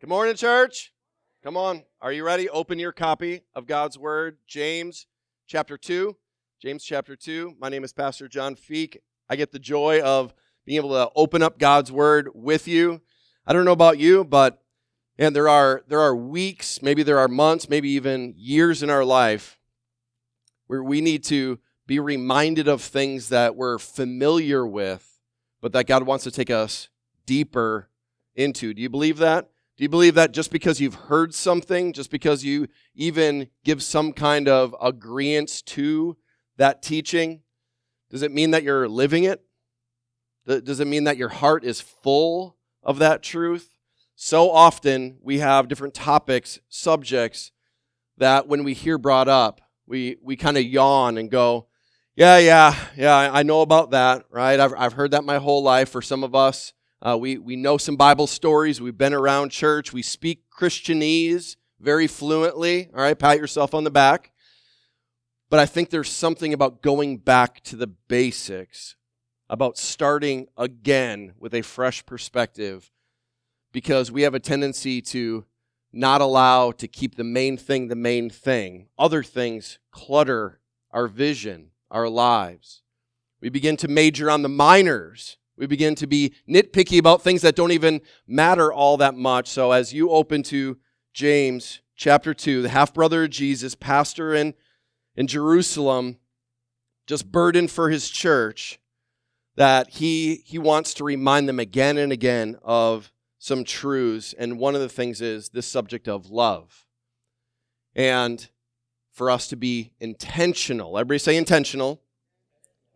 Good morning, church. Come on. Are you ready? Open your copy of God's Word, James chapter 2. James chapter 2. My name is Pastor John Feek. I get the joy of being able to open up God's Word with you. I don't know about you, but and there are there are weeks, maybe there are months, maybe even years in our life where we need to be reminded of things that we're familiar with, but that God wants to take us deeper into. Do you believe that? Do you believe that just because you've heard something, just because you even give some kind of agreement to that teaching, does it mean that you're living it? Does it mean that your heart is full of that truth? So often we have different topics, subjects that when we hear brought up, we, we kind of yawn and go, yeah, yeah, yeah, I know about that, right? I've, I've heard that my whole life for some of us. Uh, we, we know some Bible stories. We've been around church. We speak Christianese very fluently. All right, pat yourself on the back. But I think there's something about going back to the basics, about starting again with a fresh perspective, because we have a tendency to not allow to keep the main thing the main thing. Other things clutter our vision, our lives. We begin to major on the minors we begin to be nitpicky about things that don't even matter all that much. So as you open to James chapter 2, the half brother of Jesus, pastor in, in Jerusalem, just burdened for his church, that he, he wants to remind them again and again of some truths. And one of the things is this subject of love. And for us to be intentional, everybody say intentional,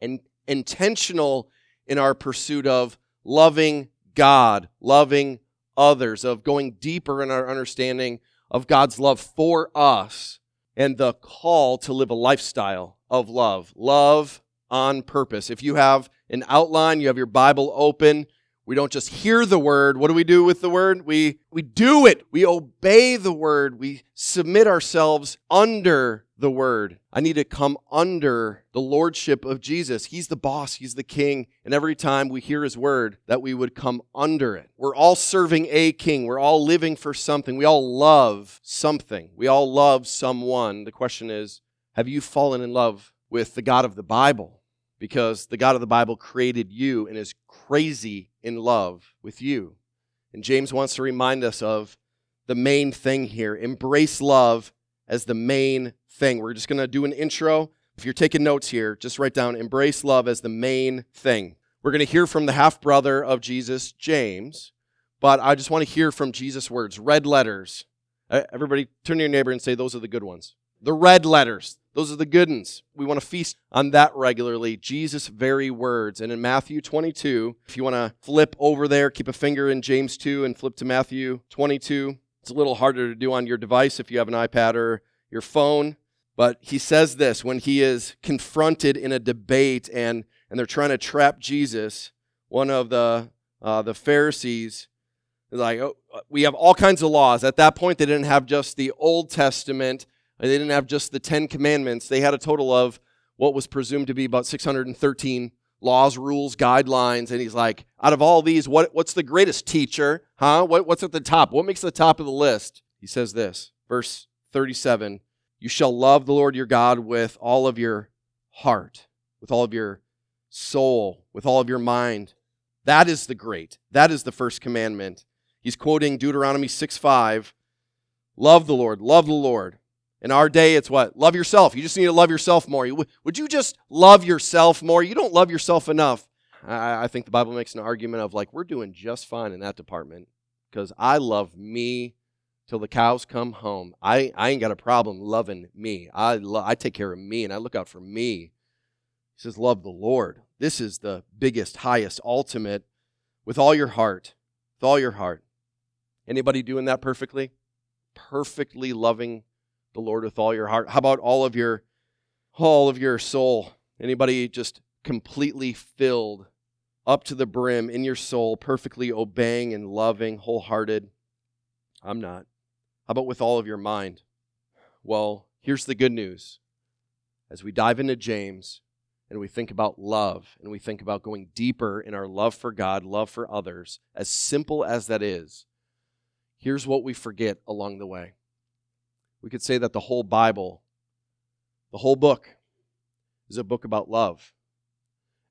and intentional in our pursuit of loving God, loving others, of going deeper in our understanding of God's love for us and the call to live a lifestyle of love. Love on purpose. If you have an outline, you have your Bible open, we don't just hear the word. What do we do with the word? We, we do it. We obey the word. We submit ourselves under the word. I need to come under the lordship of Jesus. He's the boss, He's the king. And every time we hear His word, that we would come under it. We're all serving a king. We're all living for something. We all love something. We all love someone. The question is have you fallen in love with the God of the Bible? Because the God of the Bible created you and is crazy in love with you. And James wants to remind us of the main thing here embrace love as the main thing. We're just going to do an intro. If you're taking notes here, just write down embrace love as the main thing. We're going to hear from the half brother of Jesus, James, but I just want to hear from Jesus' words, red letters. Everybody turn to your neighbor and say, Those are the good ones. The red letters. Those are the good ones. We want to feast on that regularly. Jesus' very words. And in Matthew 22, if you want to flip over there, keep a finger in James 2 and flip to Matthew 22. It's a little harder to do on your device if you have an iPad or your phone. But he says this when he is confronted in a debate and, and they're trying to trap Jesus. One of the, uh, the Pharisees is like, oh, we have all kinds of laws. At that point, they didn't have just the Old Testament they didn't have just the Ten Commandments, they had a total of what was presumed to be about 613 laws, rules, guidelines. And he's like, out of all these, what, what's the greatest teacher? Huh? What, what's at the top? What makes the top of the list? He says this, verse 37 You shall love the Lord your God with all of your heart, with all of your soul, with all of your mind. That is the great. That is the first commandment. He's quoting Deuteronomy 6 5. Love the Lord, love the Lord in our day, it's what? Love yourself. You just need to love yourself more. Would you just love yourself more? You don't love yourself enough. I, think the Bible makes an argument of like, we're doing just fine in that department because I love me till the cows come home. I, I ain't got a problem loving me. I, lo- I take care of me and I look out for me. He says, Love the Lord. This is the biggest, highest, ultimate with all your heart. With all your heart. Anybody doing that perfectly? Perfectly loving the Lord with all your heart? How about all of your all of your soul? Anybody just completely filled up to the brim in your soul, perfectly obeying and loving, wholehearted? I'm not. How about with all of your mind? Well, here's the good news. As we dive into James and we think about love and we think about going deeper in our love for God, love for others, as simple as that is, here's what we forget along the way. We could say that the whole Bible, the whole book, is a book about love.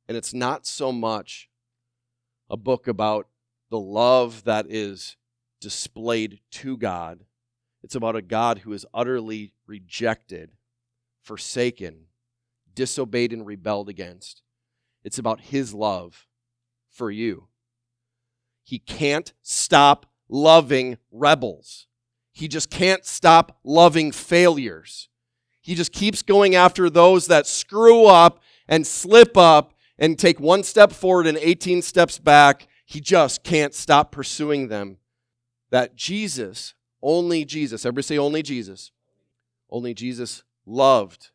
And it's not so much a book about the love that is displayed to God, it's about a God who is utterly rejected, forsaken, disobeyed, and rebelled against. It's about his love for you. He can't stop loving rebels. He just can't stop loving failures. He just keeps going after those that screw up and slip up and take one step forward and 18 steps back. He just can't stop pursuing them. That Jesus, only Jesus, everybody say only Jesus, only Jesus loved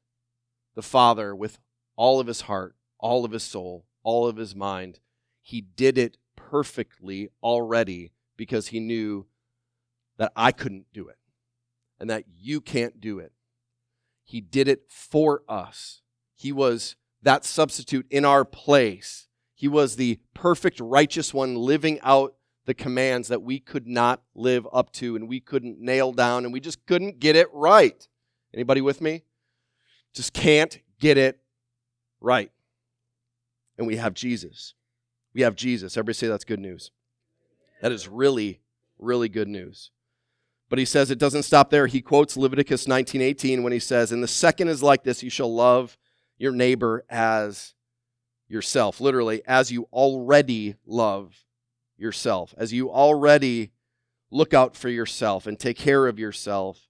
the Father with all of his heart, all of his soul, all of his mind. He did it perfectly already because he knew that I couldn't do it and that you can't do it. He did it for us. He was that substitute in our place. He was the perfect righteous one living out the commands that we could not live up to and we couldn't nail down and we just couldn't get it right. Anybody with me? Just can't get it right. And we have Jesus. We have Jesus. Everybody say that's good news. That is really, really good news. But he says it doesn't stop there. He quotes Leviticus 19:18 when he says, "And the second is like this: you shall love your neighbor as yourself." Literally, as you already love yourself, as you already look out for yourself and take care of yourself.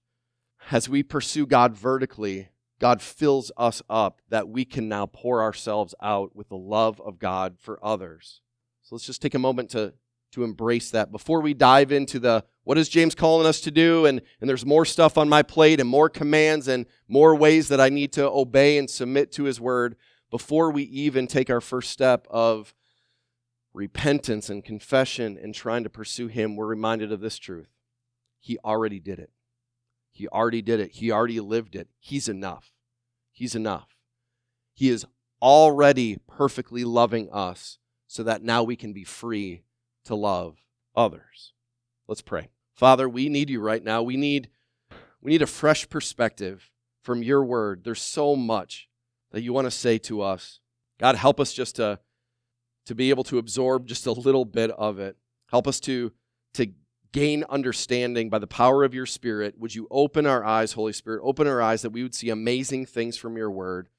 As we pursue God vertically, God fills us up that we can now pour ourselves out with the love of God for others. So let's just take a moment to to embrace that before we dive into the what is James calling us to do and, and there's more stuff on my plate and more commands and more ways that I need to obey and submit to his word before we even take our first step of repentance and confession and trying to pursue him we're reminded of this truth he already did it he already did it he already lived it he's enough he's enough he is already perfectly loving us so that now we can be free to love others. Let's pray. Father, we need you right now. We need we need a fresh perspective from your word. There's so much that you want to say to us. God, help us just to to be able to absorb just a little bit of it. Help us to to gain understanding by the power of your spirit. Would you open our eyes, Holy Spirit? Open our eyes that we would see amazing things from your word.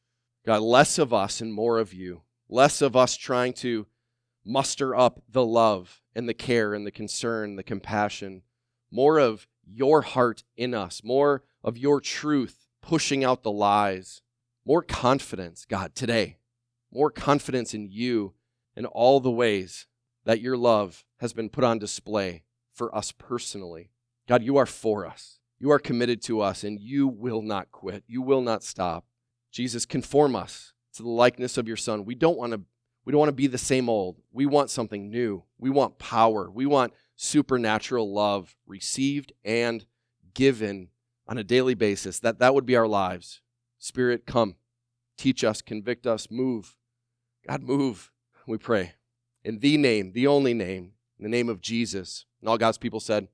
God, less of us and more of you. Less of us trying to muster up the love and the care and the concern, the compassion, more of your heart in us, more of your truth pushing out the lies, more confidence, God, today, more confidence in you and all the ways that your love has been put on display for us personally. God, you are for us. You are committed to us, and you will not quit. You will not stop. Jesus, conform us to the likeness of your Son. We don't want to we don't want to be the same old. We want something new. We want power. We want supernatural love received and given on a daily basis. That that would be our lives. Spirit, come. Teach us, convict us, move. God, move. We pray. In the name, the only name, in the name of Jesus. And all God's people said,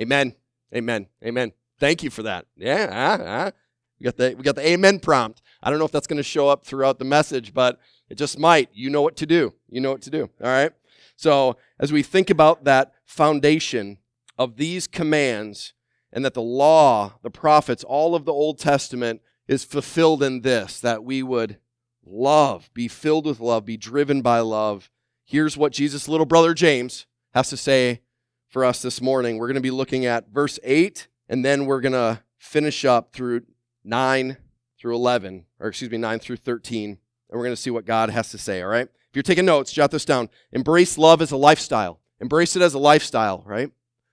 Amen. Amen. Amen. Thank you for that. Yeah. Uh, uh. We got the we got the amen prompt. I don't know if that's going to show up throughout the message, but it just might. You know what to do. You know what to do. All right? So, as we think about that foundation of these commands and that the law, the prophets, all of the Old Testament is fulfilled in this that we would love, be filled with love, be driven by love. Here's what Jesus' little brother James has to say for us this morning. We're going to be looking at verse 8 and then we're going to finish up through 9 through 11, or excuse me, 9 through 13 and we're going to see what God has to say, all right? If you're taking notes, jot this down. Embrace love as a lifestyle. Embrace it as a lifestyle, right?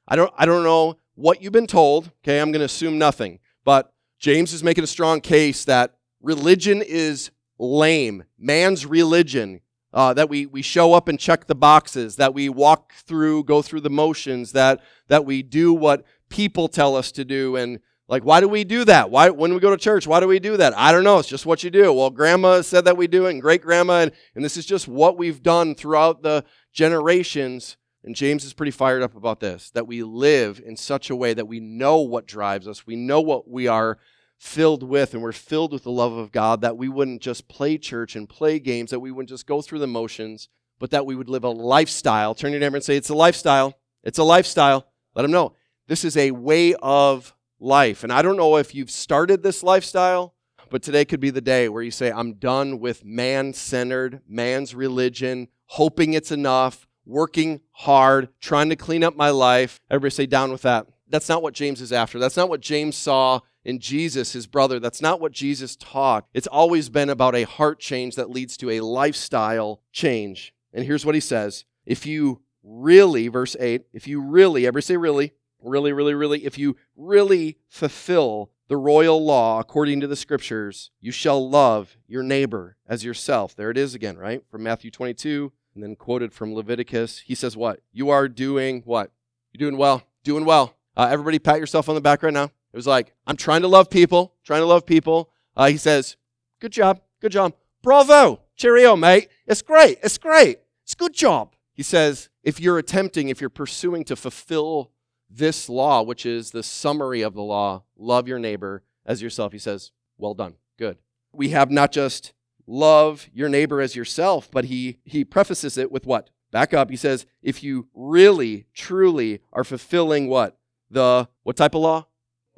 I don't I don't know what you've been told, okay? I'm going to assume nothing. But James is making a strong case that religion is lame. Man's religion, uh, that we, we show up and check the boxes, that we walk through, go through the motions, that, that we do what people tell us to do, and like, why do we do that? Why, when we go to church, why do we do that? I don't know. It's just what you do. Well, grandma said that we do it, and great grandma, and, and this is just what we've done throughout the generations. And James is pretty fired up about this that we live in such a way that we know what drives us, we know what we are filled with, and we're filled with the love of God, that we wouldn't just play church and play games, that we wouldn't just go through the motions, but that we would live a lifestyle. Turn your neighbor and say, It's a lifestyle. It's a lifestyle. Let them know. This is a way of life. And I don't know if you've started this lifestyle, but today could be the day where you say, I'm done with man centered, man's religion, hoping it's enough, working hard, trying to clean up my life. Everybody say, down with that. That's not what James is after. That's not what James saw in Jesus, his brother. That's not what Jesus taught. It's always been about a heart change that leads to a lifestyle change. And here's what he says If you really, verse 8, if you really, ever say really, really, really, really, if you really fulfill the royal law according to the scriptures, you shall love your neighbor as yourself. There it is again, right? From Matthew 22, and then quoted from Leviticus. He says, What? You are doing what? You're doing well. Doing well. Uh, everybody pat yourself on the back right now. It was like, I'm trying to love people, trying to love people. Uh, he says, Good job. Good job. Bravo. Cheerio, mate. It's great. It's great. It's good job. He says, if you're attempting, if you're pursuing to fulfill this law, which is the summary of the law, love your neighbor as yourself, he says, well done. Good. We have not just love your neighbor as yourself, but he, he prefaces it with what? Back up. He says, if you really, truly are fulfilling what? The, what type of law?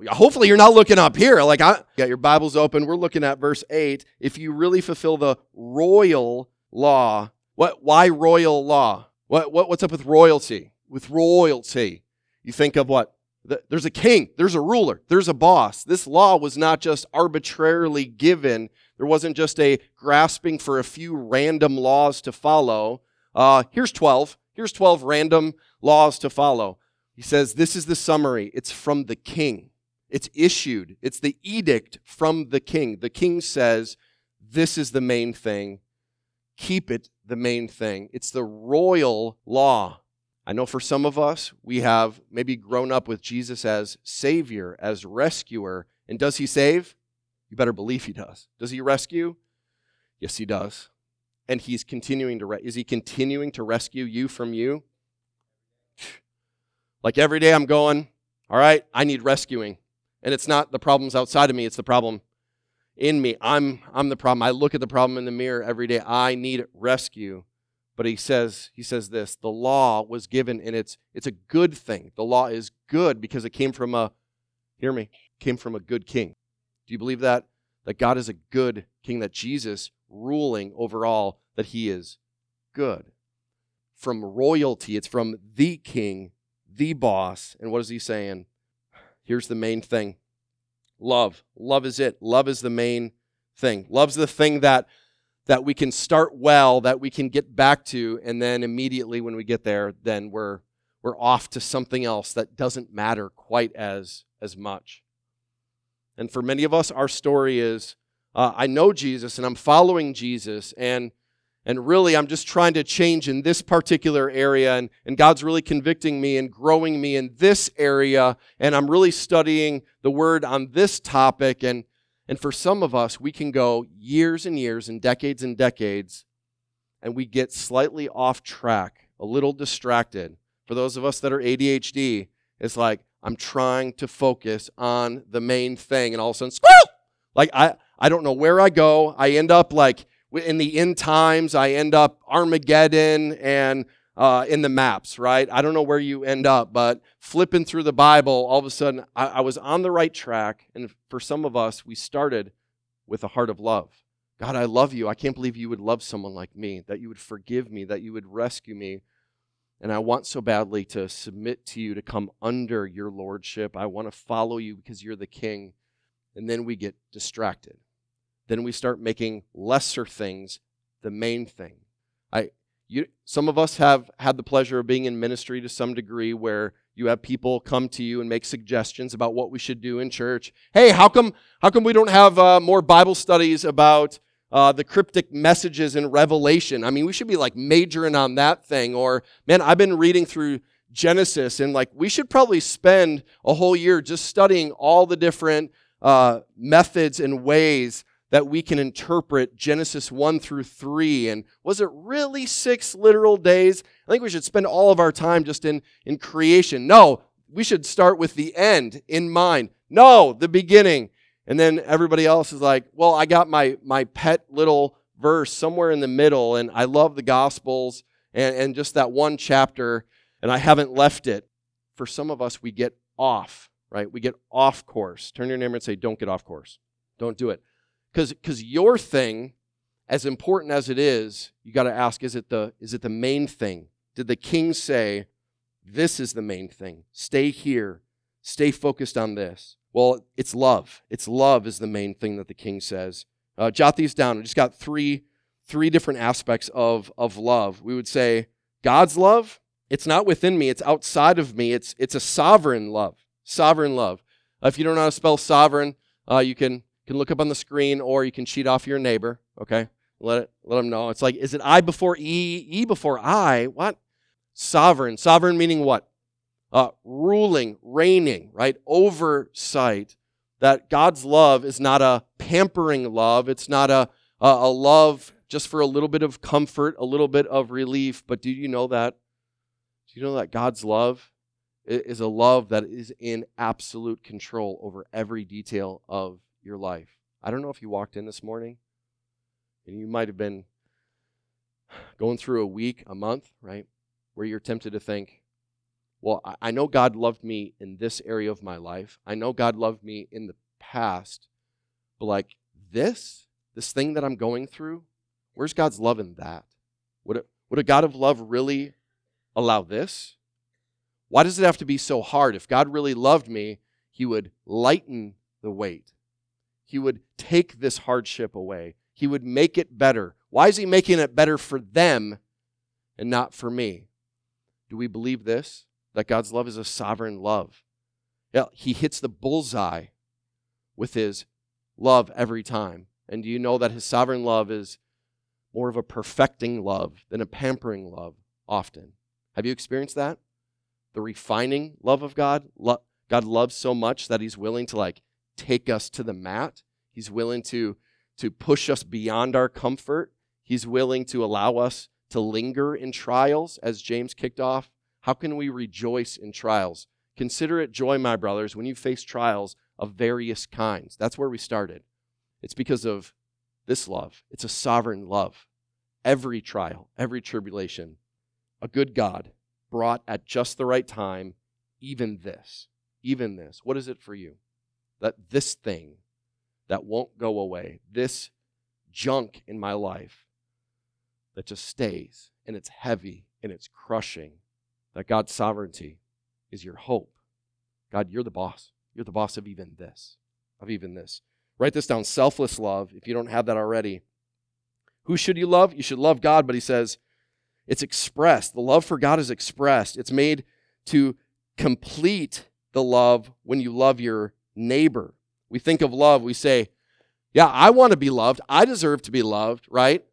Hopefully you're not looking up here. Like I got your Bibles open. We're looking at verse 8. If you really fulfill the royal law, what why royal law? What, what what's up with royalty? With royalty. You think of what? There's a king, there's a ruler, there's a boss. This law was not just arbitrarily given. There wasn't just a grasping for a few random laws to follow. Uh, here's 12. Here's 12 random laws to follow. He says, This is the summary. It's from the king. It's issued. It's the edict from the king. The king says, This is the main thing. Keep it the main thing. It's the royal law. I know for some of us, we have maybe grown up with Jesus as Savior, as rescuer. And does He save? You better believe He does. Does He rescue? Yes, He does. And He's continuing to, re- is He continuing to rescue you from you? Like every day I'm going, all right, I need rescuing. And it's not the problems outside of me, it's the problem in me. I'm, I'm the problem. I look at the problem in the mirror every day. I need rescue. But he says, he says this the law was given and it's it's a good thing. The law is good because it came from a hear me, came from a good king. Do you believe that? That God is a good king, that Jesus ruling over all, that he is good. From royalty, it's from the king, the boss. And what is he saying? Here's the main thing love. Love is it. Love is the main thing. Love's the thing that that we can start well, that we can get back to, and then immediately when we get there, then we're we're off to something else that doesn't matter quite as as much. And for many of us, our story is uh, I know Jesus and I'm following Jesus, and and really i'm just trying to change in this particular area and, and god's really convicting me and growing me in this area and i'm really studying the word on this topic and and for some of us we can go years and years and decades and decades and we get slightly off track a little distracted. For those of us that are adhd it's like i'm trying to focus on the main thing and all of a sudden squirrel like i i don't know where i go. I end up like in the end times, I end up Armageddon and uh, in the maps, right? I don't know where you end up, but flipping through the Bible, all of a sudden, I, I was on the right track. And for some of us, we started with a heart of love. God, I love you. I can't believe you would love someone like me, that you would forgive me, that you would rescue me. And I want so badly to submit to you, to come under your lordship. I want to follow you because you're the king. And then we get distracted then we start making lesser things the main thing. I you some of us have had the pleasure of being in ministry to some degree where you have people come to you and make suggestions about what we should do in church. Hey, how come how come we don't have uh, more Bible studies about uh, the cryptic messages in Revelation? I mean, we should be like majoring on that thing. Or man, I've been reading through Genesis and like we should probably spend a whole year just studying all the different uh, methods and ways that we can interpret Genesis 1 through 3. And was it really six literal days? I think we should spend all of our time just in, in creation. No, we should start with the end in mind. No, the beginning. And then everybody else is like, well, I got my, my pet little verse somewhere in the middle, and I love the Gospels and, and just that one chapter, and I haven't left it. For some of us, we get off, right? We get off course. Turn your neighbor and say, don't get off course. Don't do it. Because because your thing, as important as it is, you got to ask, is it, the, is it the main thing? Did the king say, this is the main thing? Stay here. Stay focused on this. Well, it's love. It's love is the main thing that the king says. Uh, jot these down. We just got three three different aspects of of love. We would say God's love. It's not within me. It's outside of me. It's it's a sovereign love. Sovereign love. Uh, if you don't know how to spell sovereign, uh, you can can look up on the screen, or you can cheat off your neighbor. Okay, let it let them know. It's like, is it I before E, E before I? What? Sovereign. Sovereign meaning what? uh, ruling, reigning, right? Oversight. That God's love is not a pampering love. It's not a, a, a love just for a little bit of comfort, a little bit of relief. But do you know that? Do you know that God's love is a love that is in absolute control over every detail of your life? I don't know if you walked in this morning and you might have been going through a week, a month, right? Where you're tempted to think, well, I know God loved me in this area of my life. I know God loved me in the past. But like this, this thing that I'm going through, where's God's love in that? Would, would a God of love really allow this? Why does it have to be so hard? If God really loved me, He would lighten the weight. He would take this hardship away. He would make it better. Why is He making it better for them and not for me? Do we believe this? that God's love is a sovereign love. Yeah, he hits the bullseye with his love every time. And do you know that his sovereign love is more of a perfecting love than a pampering love often? Have you experienced that? The refining love of God? Lo- God loves so much that he's willing to like take us to the mat. He's willing to to push us beyond our comfort. He's willing to allow us to linger in trials as James kicked off how can we rejoice in trials? Consider it joy, my brothers, when you face trials of various kinds. That's where we started. It's because of this love. It's a sovereign love. Every trial, every tribulation, a good God brought at just the right time, even this. Even this. What is it for you? That this thing that won't go away, this junk in my life that just stays and it's heavy and it's crushing that God's sovereignty is your hope. God, you're the boss. You're the boss of even this, of even this. Write this down selfless love, if you don't have that already. Who should you love? You should love God, but he says it's expressed. The love for God is expressed. It's made to complete the love when you love your neighbor. We think of love, we say, Yeah, I want to be loved. I deserve to be loved, right?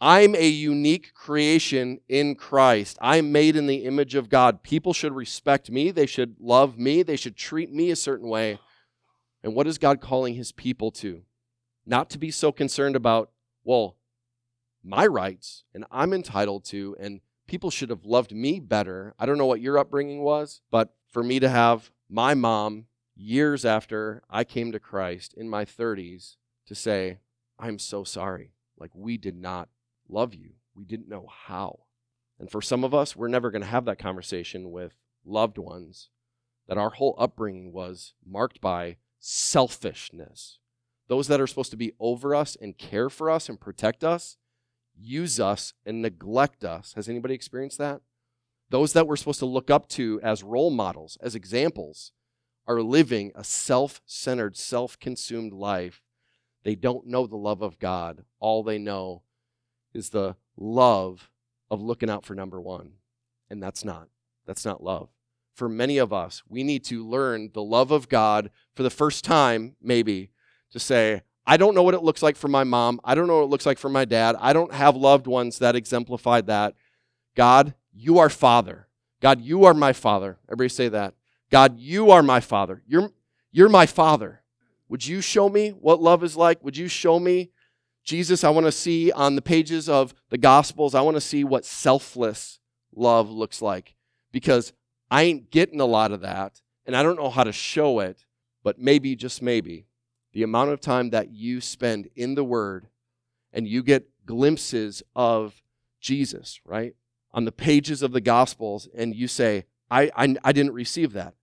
I'm a unique creation in Christ. I'm made in the image of God. People should respect me. They should love me. They should treat me a certain way. And what is God calling his people to? Not to be so concerned about, well, my rights and I'm entitled to, and people should have loved me better. I don't know what your upbringing was, but for me to have my mom years after I came to Christ in my 30s to say, I'm so sorry. Like, we did not love you. We didn't know how. And for some of us, we're never going to have that conversation with loved ones that our whole upbringing was marked by selfishness. Those that are supposed to be over us and care for us and protect us use us and neglect us. Has anybody experienced that? Those that we're supposed to look up to as role models, as examples, are living a self centered, self consumed life. They don't know the love of God. All they know is the love of looking out for number one. And that's not. That's not love. For many of us, we need to learn the love of God for the first time, maybe, to say, I don't know what it looks like for my mom. I don't know what it looks like for my dad. I don't have loved ones that exemplified that. God, you are Father. God, you are my Father. Everybody say that. God, you are my Father. You're, you're my Father. Would you show me what love is like? Would you show me Jesus, I want to see on the pages of the Gospels, I want to see what selfless love looks like because I ain't getting a lot of that and I don't know how to show it, but maybe, just maybe, the amount of time that you spend in the Word and you get glimpses of Jesus, right? On the pages of the Gospels, and you say, I, I, I didn't receive that,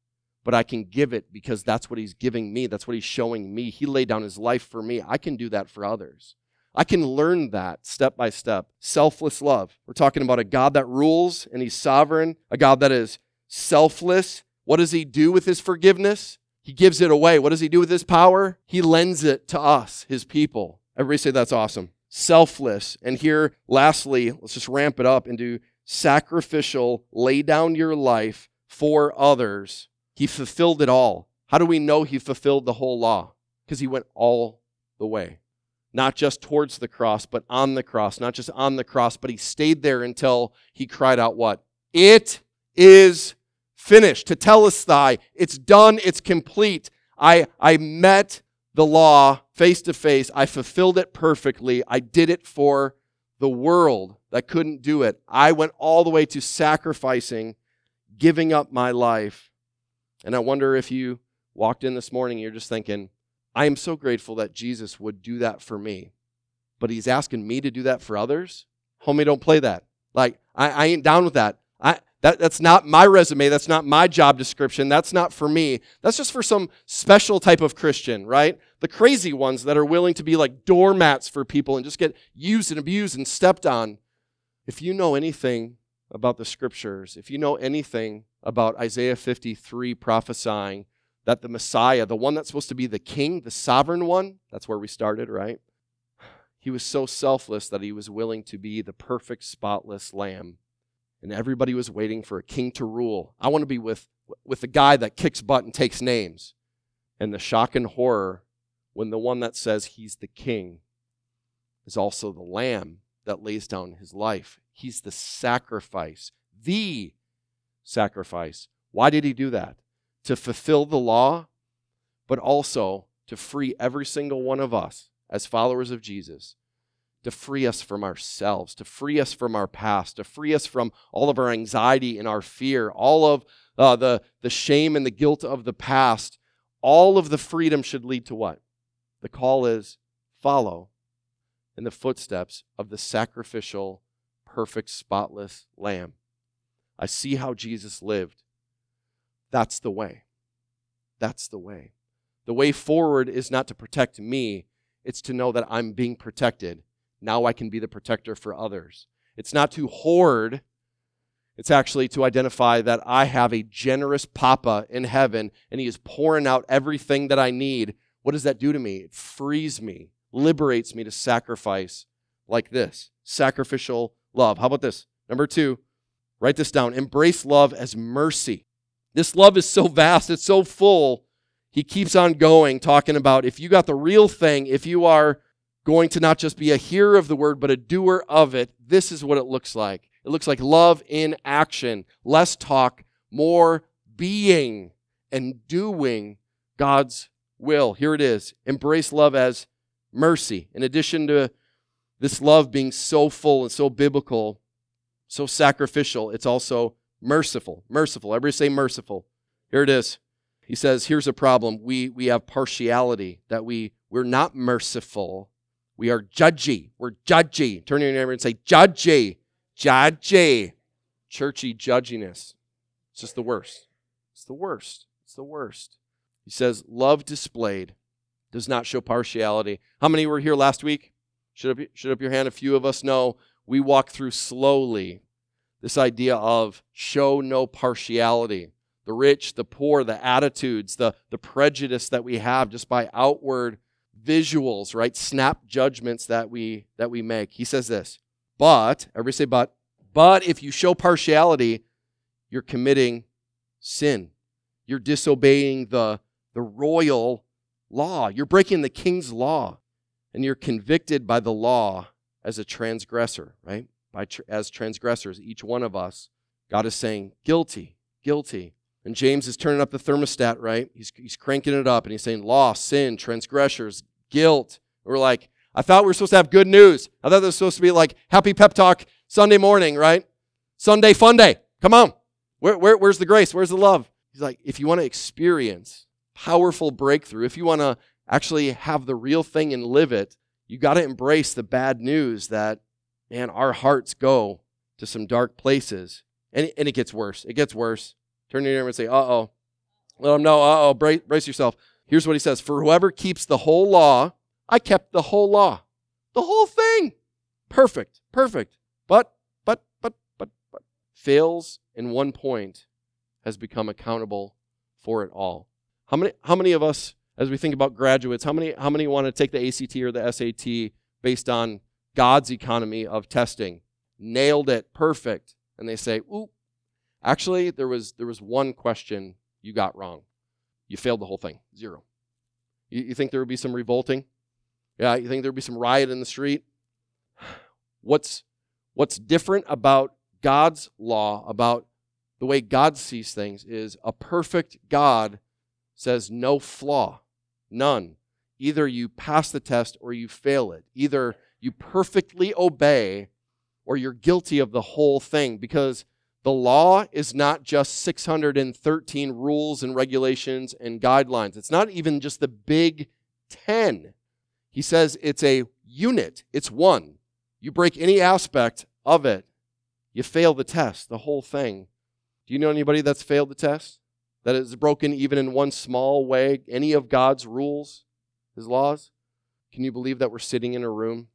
but I can give it because that's what He's giving me. That's what He's showing me. He laid down His life for me. I can do that for others. I can learn that step by step. Selfless love. We're talking about a God that rules and He's sovereign, a God that is selfless. What does He do with His forgiveness? He gives it away. What does He do with His power? He lends it to us, His people. Everybody say that's awesome. Selfless. And here, lastly, let's just ramp it up into sacrificial, lay down your life for others. He fulfilled it all. How do we know He fulfilled the whole law? Because He went all the way not just towards the cross, but on the cross. Not just on the cross, but he stayed there until he cried out, What? It is finished. Tetelestai. It's done. It's complete. I, I met the law face to face. I fulfilled it perfectly. I did it for the world that couldn't do it. I went all the way to sacrificing, giving up my life. And I wonder if you walked in this morning, you're just thinking, I am so grateful that Jesus would do that for me. But he's asking me to do that for others? Homie, don't play that. Like, I, I ain't down with that. I, that. That's not my resume. That's not my job description. That's not for me. That's just for some special type of Christian, right? The crazy ones that are willing to be like doormats for people and just get used and abused and stepped on. If you know anything about the scriptures, if you know anything about Isaiah 53 prophesying that the Messiah, the one that's supposed to be the king, the sovereign one, that's where we started, right? He was so selfless that he was willing to be the perfect, spotless lamb. And everybody was waiting for a king to rule. I want to be with, with the guy that kicks butt and takes names. And the shock and horror when the one that says he's the king is also the lamb that lays down his life. He's the sacrifice, the sacrifice. Why did he do that? to fulfill the law, but also to free every single one of us as followers of Jesus, to free us from ourselves, to free us from our past, to free us from all of our anxiety and our fear, all of uh, the, the shame and the guilt of the past. All of the freedom should lead to what? The call is follow in the footsteps of the sacrificial, perfect, spotless Lamb. I see how Jesus lived. That's the way. That's the way. The way forward is not to protect me, it's to know that I'm being protected. Now I can be the protector for others. It's not to hoard, it's actually to identify that I have a generous Papa in heaven and He is pouring out everything that I need. What does that do to me? It frees me, liberates me to sacrifice like this sacrificial love. How about this? Number two, write this down embrace love as mercy. This love is so vast, it's so full. He keeps on going, talking about if you got the real thing, if you are going to not just be a hearer of the word, but a doer of it, this is what it looks like. It looks like love in action, less talk, more being and doing God's will. Here it is embrace love as mercy. In addition to this love being so full and so biblical, so sacrificial, it's also Merciful, merciful. Everybody say merciful. Here it is. He says, here's a problem. We, we have partiality, that we, we're not merciful. We are judgy. We're judgy. Turn to your neighbor and say, judgy. Judgy. Churchy judginess. It's just the worst. It's the worst. It's the worst. He says, love displayed does not show partiality. How many were here last week? Should up, should up your hand. A few of us know we walk through slowly this idea of show no partiality. The rich, the poor, the attitudes, the, the prejudice that we have just by outward visuals, right? Snap judgments that we that we make. He says this, but, everybody say but, but if you show partiality, you're committing sin. You're disobeying the, the royal law. You're breaking the king's law. And you're convicted by the law as a transgressor, right? by tr- as transgressors, each one of us. God is saying, guilty, guilty. And James is turning up the thermostat, right? He's, he's cranking it up and he's saying, law, sin, transgressors, guilt. we're like, I thought we were supposed to have good news. I thought this was supposed to be like happy pep talk Sunday morning, right? Sunday fun day. Come on. Where, where, where's the grace? Where's the love? He's like, if you want to experience powerful breakthrough, if you want to actually have the real thing and live it, you got to embrace the bad news that, man, our hearts go to some dark places. And, and it gets worse. It gets worse. Turn to your neighbor and say, uh oh. Let him know, uh oh, brace, brace yourself. Here's what he says For whoever keeps the whole law, I kept the whole law. The whole thing. Perfect. Perfect. But, but, but, but, but, fails in one point has become accountable for it all. How many, how many of us, as we think about graduates, how many, how many want to take the ACT or the SAT based on God's economy of testing? Nailed it. Perfect. And they say, ooh, actually, there was, there was one question you got wrong. You failed the whole thing. Zero. You, you think there would be some revolting? Yeah, you think there would be some riot in the street? What's, what's different about God's law, about the way God sees things, is a perfect God says no flaw, none. Either you pass the test or you fail it. Either you perfectly obey or you're guilty of the whole thing because the law is not just 613 rules and regulations and guidelines. It's not even just the big 10. He says it's a unit, it's one. You break any aspect of it, you fail the test, the whole thing. Do you know anybody that's failed the test? That broken even in one small way any of God's rules, his laws? Can you believe that we're sitting in a room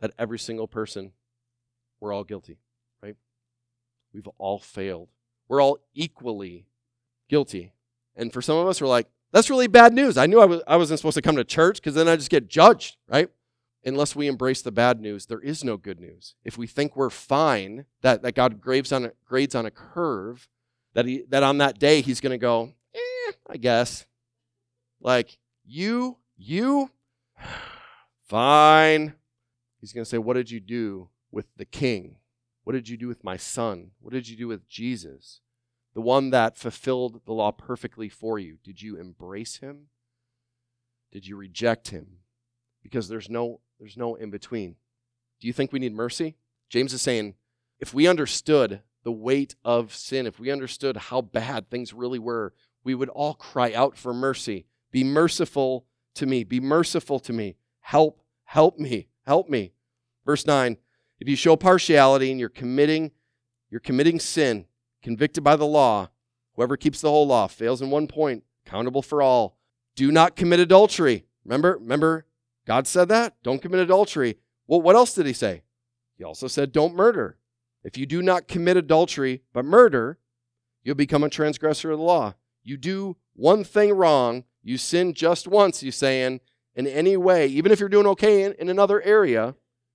that every single person, we're all guilty? Right? We've all failed. We're all equally guilty. And for some of us, we're like, that's really bad news. I knew I, was, I wasn't supposed to come to church because then I just get judged, right? Unless we embrace the bad news, there is no good news. If we think we're fine, that, that God grades on, a, grades on a curve, that, he, that on that day he's going to go, eh, I guess. Like, you, you, fine. He's going to say, What did you do with the king? What did you do with my son? What did you do with Jesus? The one that fulfilled the law perfectly for you. Did you embrace him? Did you reject him? Because there's no there's no in between. Do you think we need mercy? James is saying if we understood the weight of sin, if we understood how bad things really were, we would all cry out for mercy. Be merciful to me. Be merciful to me. Help, help me, help me. Verse 9 if you show partiality and you're committing, you're committing sin, convicted by the law, whoever keeps the whole law fails in one point, accountable for all. Do not commit adultery. Remember, remember, God said that? Don't commit adultery. Well, what else did he say? He also said, don't murder. If you do not commit adultery, but murder, you'll become a transgressor of the law. You do one thing wrong, you sin just once, you saying, in any way, even if you're doing okay in, in another area,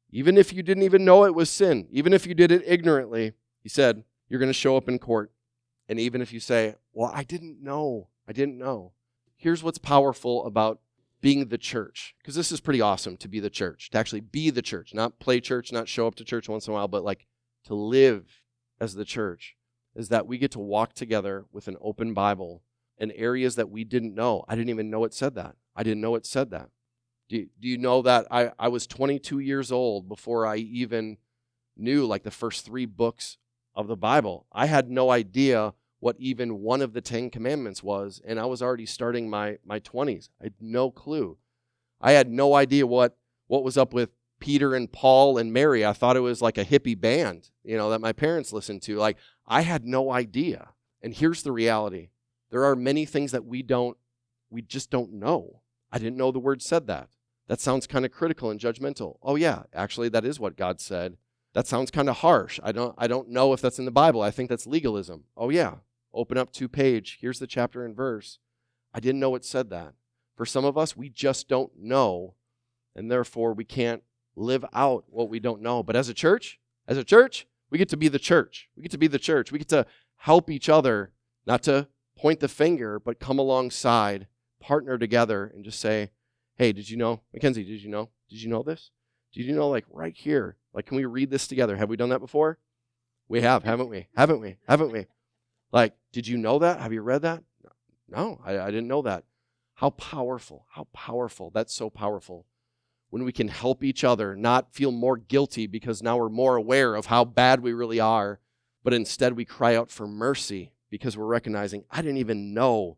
even if you didn't even know it was sin, even if you did it ignorantly, he said, you're going to show up in court. And even if you say, well, I didn't know, I didn't know. Here's what's powerful about being the church, because this is pretty awesome to be the church, to actually be the church, not play church, not show up to church once in a while, but like to live as the church, is that we get to walk together with an open Bible in areas that we didn't know. I didn't even know it said that. I didn't know it said that. Do, do you know that I, I was 22 years old before I even knew like the first three books of the Bible? I had no idea what even one of the Ten Commandments was, and I was already starting my, my 20s. I had no clue. I had no idea what, what was up with Peter and Paul and Mary. I thought it was like a hippie band, you know, that my parents listened to. Like, I had no idea. And here's the reality there are many things that we don't, we just don't know. I didn't know the word said that. That sounds kind of critical and judgmental. Oh yeah, actually that is what God said. That sounds kind of harsh. I don't I don't know if that's in the Bible. I think that's legalism. Oh yeah. Open up to page. Here's the chapter and verse. I didn't know it said that. For some of us, we just don't know, and therefore we can't live out what we don't know. But as a church, as a church, we get to be the church. We get to be the church. We get to help each other, not to point the finger, but come alongside, partner together, and just say, Hey, did you know, Mackenzie, did you know? Did you know this? Did you know, like, right here? Like, can we read this together? Have we done that before? We have, haven't we? Haven't we? Haven't we? Like, did you know that? Have you read that? No, I, I didn't know that. How powerful, how powerful. That's so powerful. When we can help each other, not feel more guilty because now we're more aware of how bad we really are, but instead we cry out for mercy because we're recognizing I didn't even know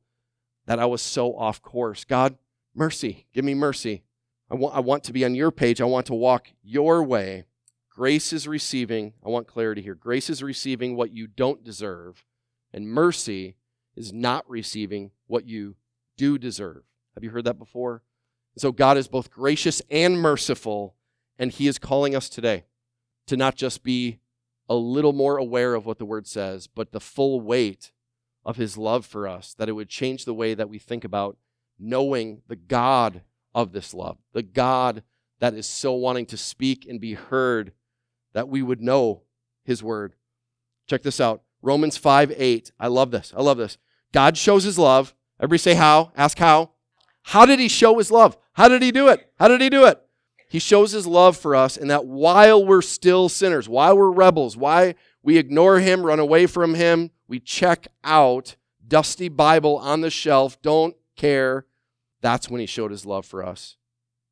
that I was so off course. God, mercy, give me mercy. I want, I want to be on your page. I want to walk your way. Grace is receiving, I want clarity here. Grace is receiving what you don't deserve, and mercy is not receiving what you do deserve. Have you heard that before? So God is both gracious and merciful, and He is calling us today to not just be a little more aware of what the Word says, but the full weight of His love for us, that it would change the way that we think about knowing the God of this love, the God that is so wanting to speak and be heard, that we would know His Word. Check this out Romans 5 8. I love this. I love this. God shows His love. Everybody say how. Ask how. How did He show His love? How did He do it? How did He do it? He shows his love for us, and that while we're still sinners, while we're rebels, why we ignore him, run away from him, we check out, dusty Bible on the shelf, don't care, that's when he showed his love for us.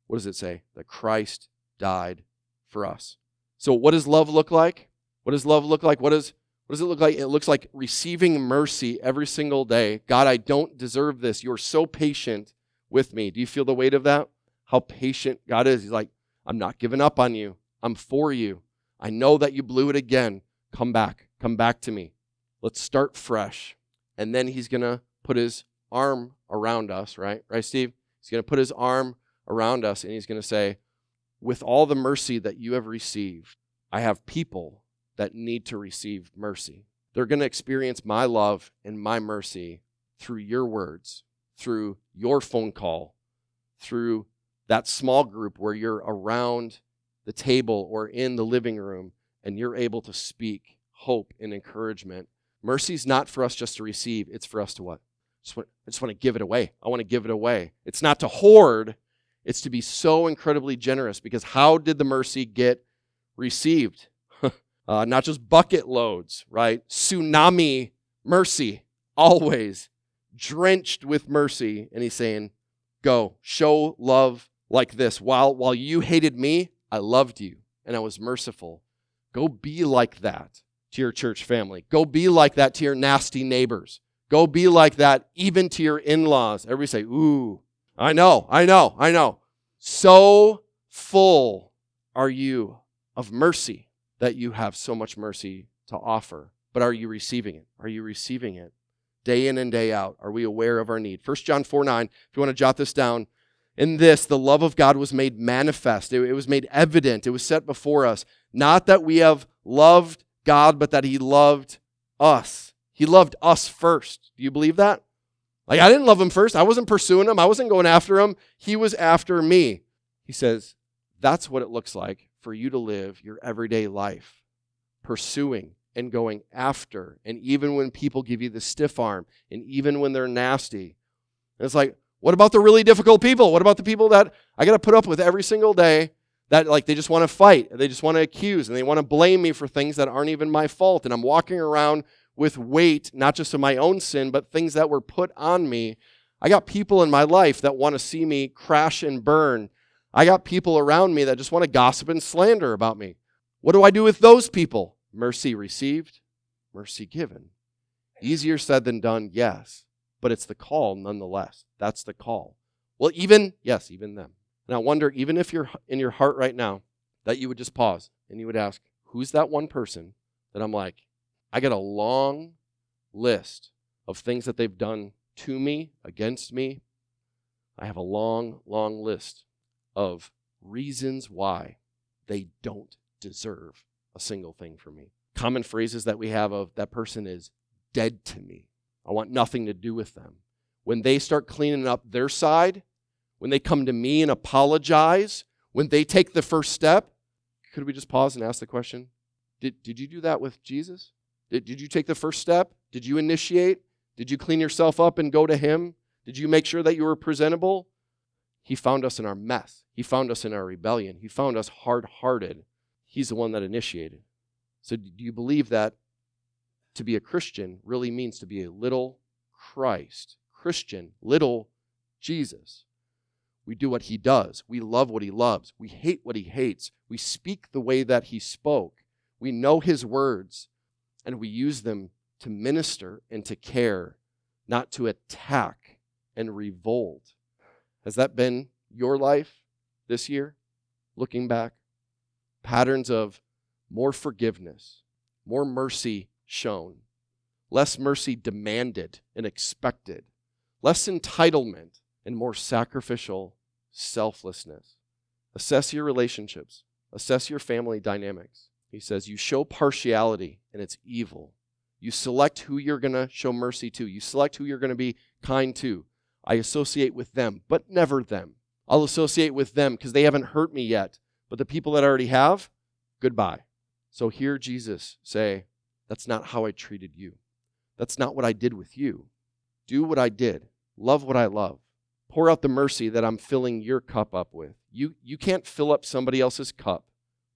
What does it say? That Christ died for us. So, what does love look like? What does love look like? What, is, what does it look like? It looks like receiving mercy every single day. God, I don't deserve this. You're so patient with me. Do you feel the weight of that? how patient God is. He's like, I'm not giving up on you. I'm for you. I know that you blew it again. Come back. Come back to me. Let's start fresh. And then he's going to put his arm around us, right? Right, Steve? He's going to put his arm around us and he's going to say, With all the mercy that you have received, I have people that need to receive mercy. They're going to experience my love and my mercy through your words, through your phone call, through that small group where you're around the table or in the living room and you're able to speak hope and encouragement. Mercy's not for us just to receive, it's for us to what? I just want to give it away. I want to give it away. It's not to hoard, it's to be so incredibly generous because how did the mercy get received? uh, not just bucket loads, right? Tsunami mercy, always drenched with mercy. And he's saying, Go, show love like this while, while you hated me, I loved you and I was merciful. Go be like that to your church family. Go be like that to your nasty neighbors. Go be like that even to your in laws. Everybody say, Ooh, I know, I know, I know. So full are you of mercy that you have so much mercy to offer. But are you receiving it? Are you receiving it day in and day out? Are we aware of our need? 1 John 4 9, if you want to jot this down, in this, the love of God was made manifest. It, it, was made evident. It was set before us. Not that we have loved God, but that He loved us. He loved us first. Do you believe that? Like, I didn't love Him first. I wasn't pursuing Him. I wasn't going after Him. He was after me. He says, that's what it looks like for you to live your everyday life, pursuing and going after. And even when people give you the stiff arm, and even when they're nasty, and it's like, what about the really difficult people? What about the people that I got to put up with every single day that like they just want to fight, they just want to accuse and they want to blame me for things that aren't even my fault and I'm walking around with weight not just of my own sin but things that were put on me. I got people in my life that want to see me crash and burn. I got people around me that just want to gossip and slander about me. What do I do with those people? Mercy received, mercy given. Easier said than done, yes but it's the call nonetheless. That's the call. Well, even, yes, even them. And I wonder, even if you're in your heart right now, that you would just pause and you would ask, who's that one person that I'm like, I got a long list of things that they've done to me, against me. I have a long, long list of reasons why they don't deserve a single thing from me. Common phrases that we have of that person is dead to me. I want nothing to do with them. When they start cleaning up their side, when they come to me and apologize, when they take the first step, could we just pause and ask the question? Did, did you do that with Jesus? Did, did you take the first step? Did you initiate? Did you clean yourself up and go to Him? Did you make sure that you were presentable? He found us in our mess. He found us in our rebellion. He found us hard hearted. He's the one that initiated. So, do you believe that to be a Christian really means to be a little Christ. Christian, little Jesus. We do what he does. We love what he loves. We hate what he hates. We speak the way that he spoke. We know his words. and we use them to minister and to care, not to attack and revolt. Has that been your life this year, looking back? Patterns of more forgiveness, more mercy shown, less mercy demanded and expected, less entitlement, and more sacrificial selflessness. Assess your relationships, assess your family dynamics. He says, You show partiality, and it's evil. You select who you're going to show mercy to, you select who you're going to be kind to. I associate with them, but never them. I'll associate with them because they haven't hurt me yet. But the people that already have, goodbye. So hear Jesus say, That's not how I treated you. That's not what I did with you. Do what I did. Love what I love. Pour out the mercy that I'm filling your cup up with. You, you can't fill up somebody else's cup,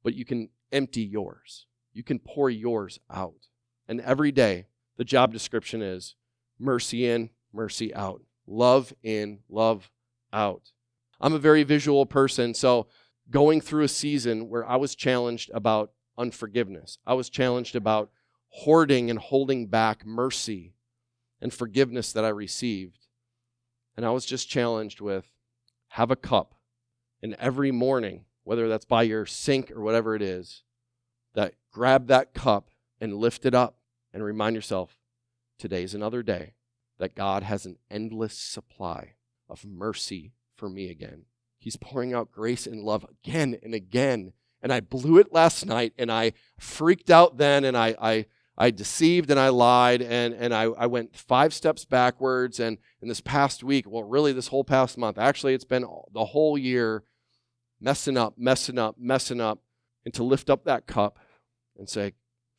but you can empty yours. You can pour yours out. And every day, the job description is mercy in, mercy out. Love in, love out. I'm a very visual person, so going through a season where I was challenged about unforgiveness, I was challenged about hoarding and holding back mercy and forgiveness that I received. And I was just challenged with have a cup, and every morning, whether that's by your sink or whatever it is, that grab that cup and lift it up and remind yourself today's another day that God has an endless supply of mercy for me again. He's pouring out grace and love again and again. And I blew it last night and I freaked out then and I, I, I deceived and I lied and, and I, I went five steps backwards. And in this past week, well, really this whole past month, actually, it's been the whole year messing up, messing up, messing up. And to lift up that cup and say,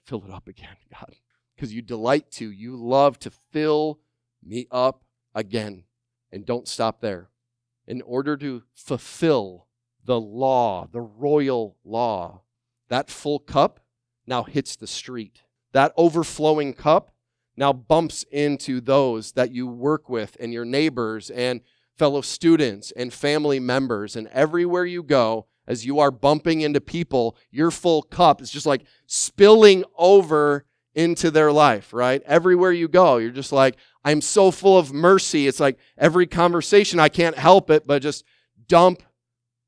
fill it up again, God. Because you delight to, you love to fill me up again. And don't stop there. In order to fulfill the law, the royal law, that full cup now hits the street. That overflowing cup now bumps into those that you work with and your neighbors and fellow students and family members. And everywhere you go, as you are bumping into people, your full cup is just like spilling over into their life, right? Everywhere you go, you're just like, I'm so full of mercy. It's like every conversation, I can't help it, but just dump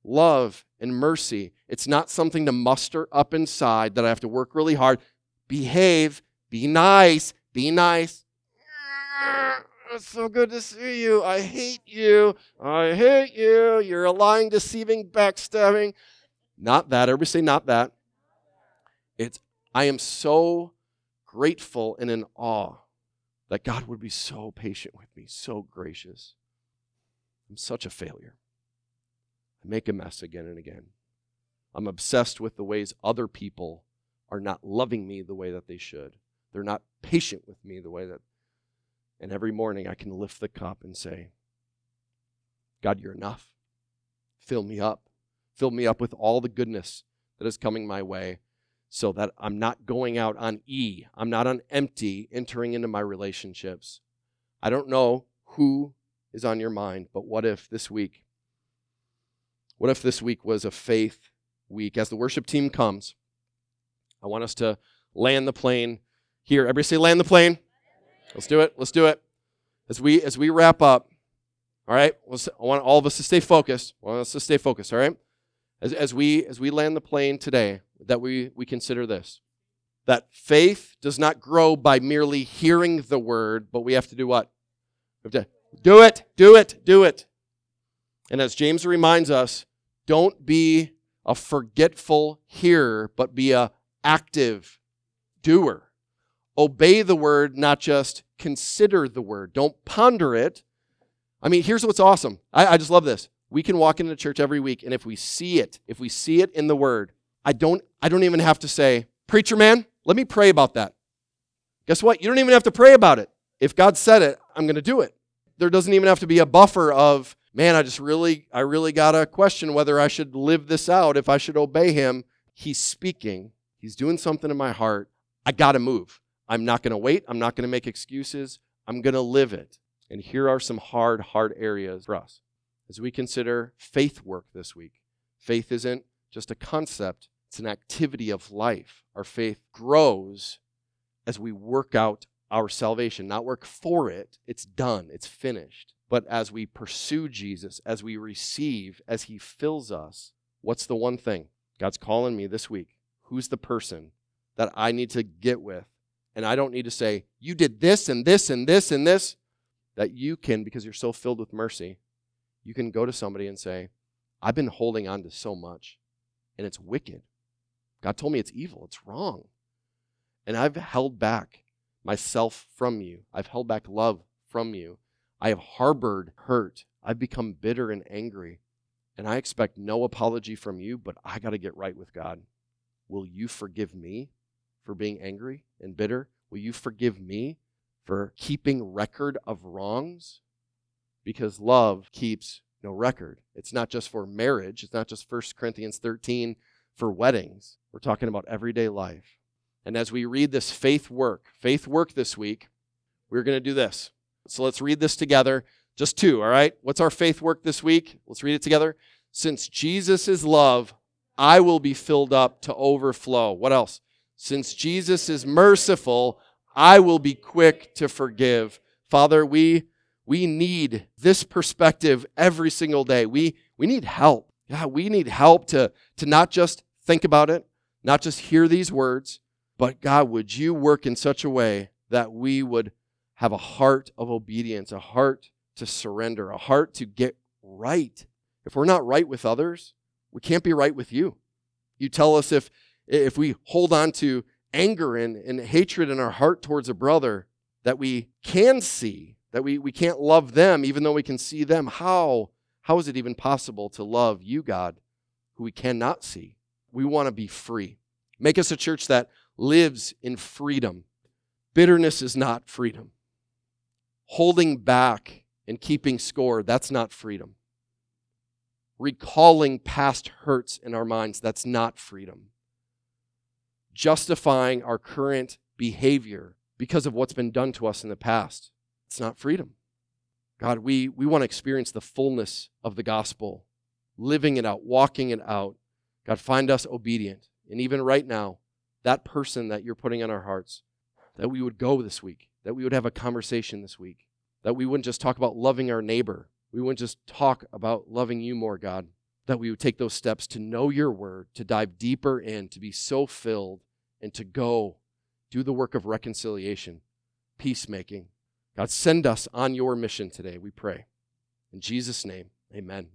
love and mercy. It's not something to muster up inside that I have to work really hard. Behave, be nice, be nice. Ah, it's so good to see you. I hate you. I hate you. You're a lying, deceiving, backstabbing. Not that. Everybody say, not that. It's, I am so grateful and in awe that God would be so patient with me, so gracious. I'm such a failure. I make a mess again and again. I'm obsessed with the ways other people are not loving me the way that they should. They're not patient with me the way that. And every morning I can lift the cup and say, God, you're enough. Fill me up. Fill me up with all the goodness that is coming my way so that I'm not going out on E. I'm not on empty entering into my relationships. I don't know who is on your mind, but what if this week, what if this week was a faith week? As the worship team comes, I want us to land the plane here. Everybody say land the plane. Let's do it. Let's do it. As we as we wrap up, all right. I want all of us to stay focused. I want us to stay focused. All right. As, as we as we land the plane today, that we, we consider this that faith does not grow by merely hearing the word, but we have to do what? We have to do it, do it, do it. And as James reminds us, don't be a forgetful hearer, but be a active doer. Obey the word, not just consider the word. Don't ponder it. I mean, here's what's awesome. I, I just love this. We can walk into church every week, and if we see it, if we see it in the word, I don't, I don't even have to say, Preacher man, let me pray about that. Guess what? You don't even have to pray about it. If God said it, I'm going to do it. There doesn't even have to be a buffer of, man, I just really, I really got to question whether I should live this out, if I should obey him. He's speaking, he's doing something in my heart. I got to move. I'm not going to wait. I'm not going to make excuses. I'm going to live it. And here are some hard, hard areas for us as we consider faith work this week. Faith isn't just a concept, it's an activity of life. Our faith grows as we work out our salvation, not work for it. It's done, it's finished. But as we pursue Jesus, as we receive, as He fills us, what's the one thing? God's calling me this week. Who's the person that I need to get with? And I don't need to say, You did this and this and this and this. That you can, because you're so filled with mercy, you can go to somebody and say, I've been holding on to so much, and it's wicked. God told me it's evil, it's wrong. And I've held back myself from you. I've held back love from you. I have harbored hurt. I've become bitter and angry. And I expect no apology from you, but I got to get right with God. Will you forgive me for being angry and bitter? Will you forgive me for keeping record of wrongs? Because love keeps no record. It's not just for marriage, it's not just 1 Corinthians 13 for weddings. We're talking about everyday life. And as we read this faith work, faith work this week, we're going to do this. So let's read this together. Just two, all right? What's our faith work this week? Let's read it together. Since Jesus is love, I will be filled up to overflow. What else? Since Jesus is merciful, I will be quick to forgive. Father, we we need this perspective every single day. We we need help. Yeah, we need help to to not just think about it, not just hear these words, but God, would you work in such a way that we would have a heart of obedience, a heart to surrender, a heart to get right. If we're not right with others, we can't be right with you. You tell us if if we hold on to anger and, and hatred in our heart towards a brother that we can see, that we, we can't love them even though we can see them, how, how is it even possible to love you, God, who we cannot see? We want to be free. Make us a church that lives in freedom. Bitterness is not freedom. Holding back and keeping score, that's not freedom. Recalling past hurts in our minds, that's not freedom. Justifying our current behavior because of what's been done to us in the past, it's not freedom. God, we, we want to experience the fullness of the gospel, living it out, walking it out. God, find us obedient. And even right now, that person that you're putting on our hearts, that we would go this week, that we would have a conversation this week, that we wouldn't just talk about loving our neighbor, we wouldn't just talk about loving you more, God, that we would take those steps to know your word, to dive deeper in, to be so filled, and to go do the work of reconciliation, peacemaking. God, send us on your mission today, we pray. In Jesus' name, amen.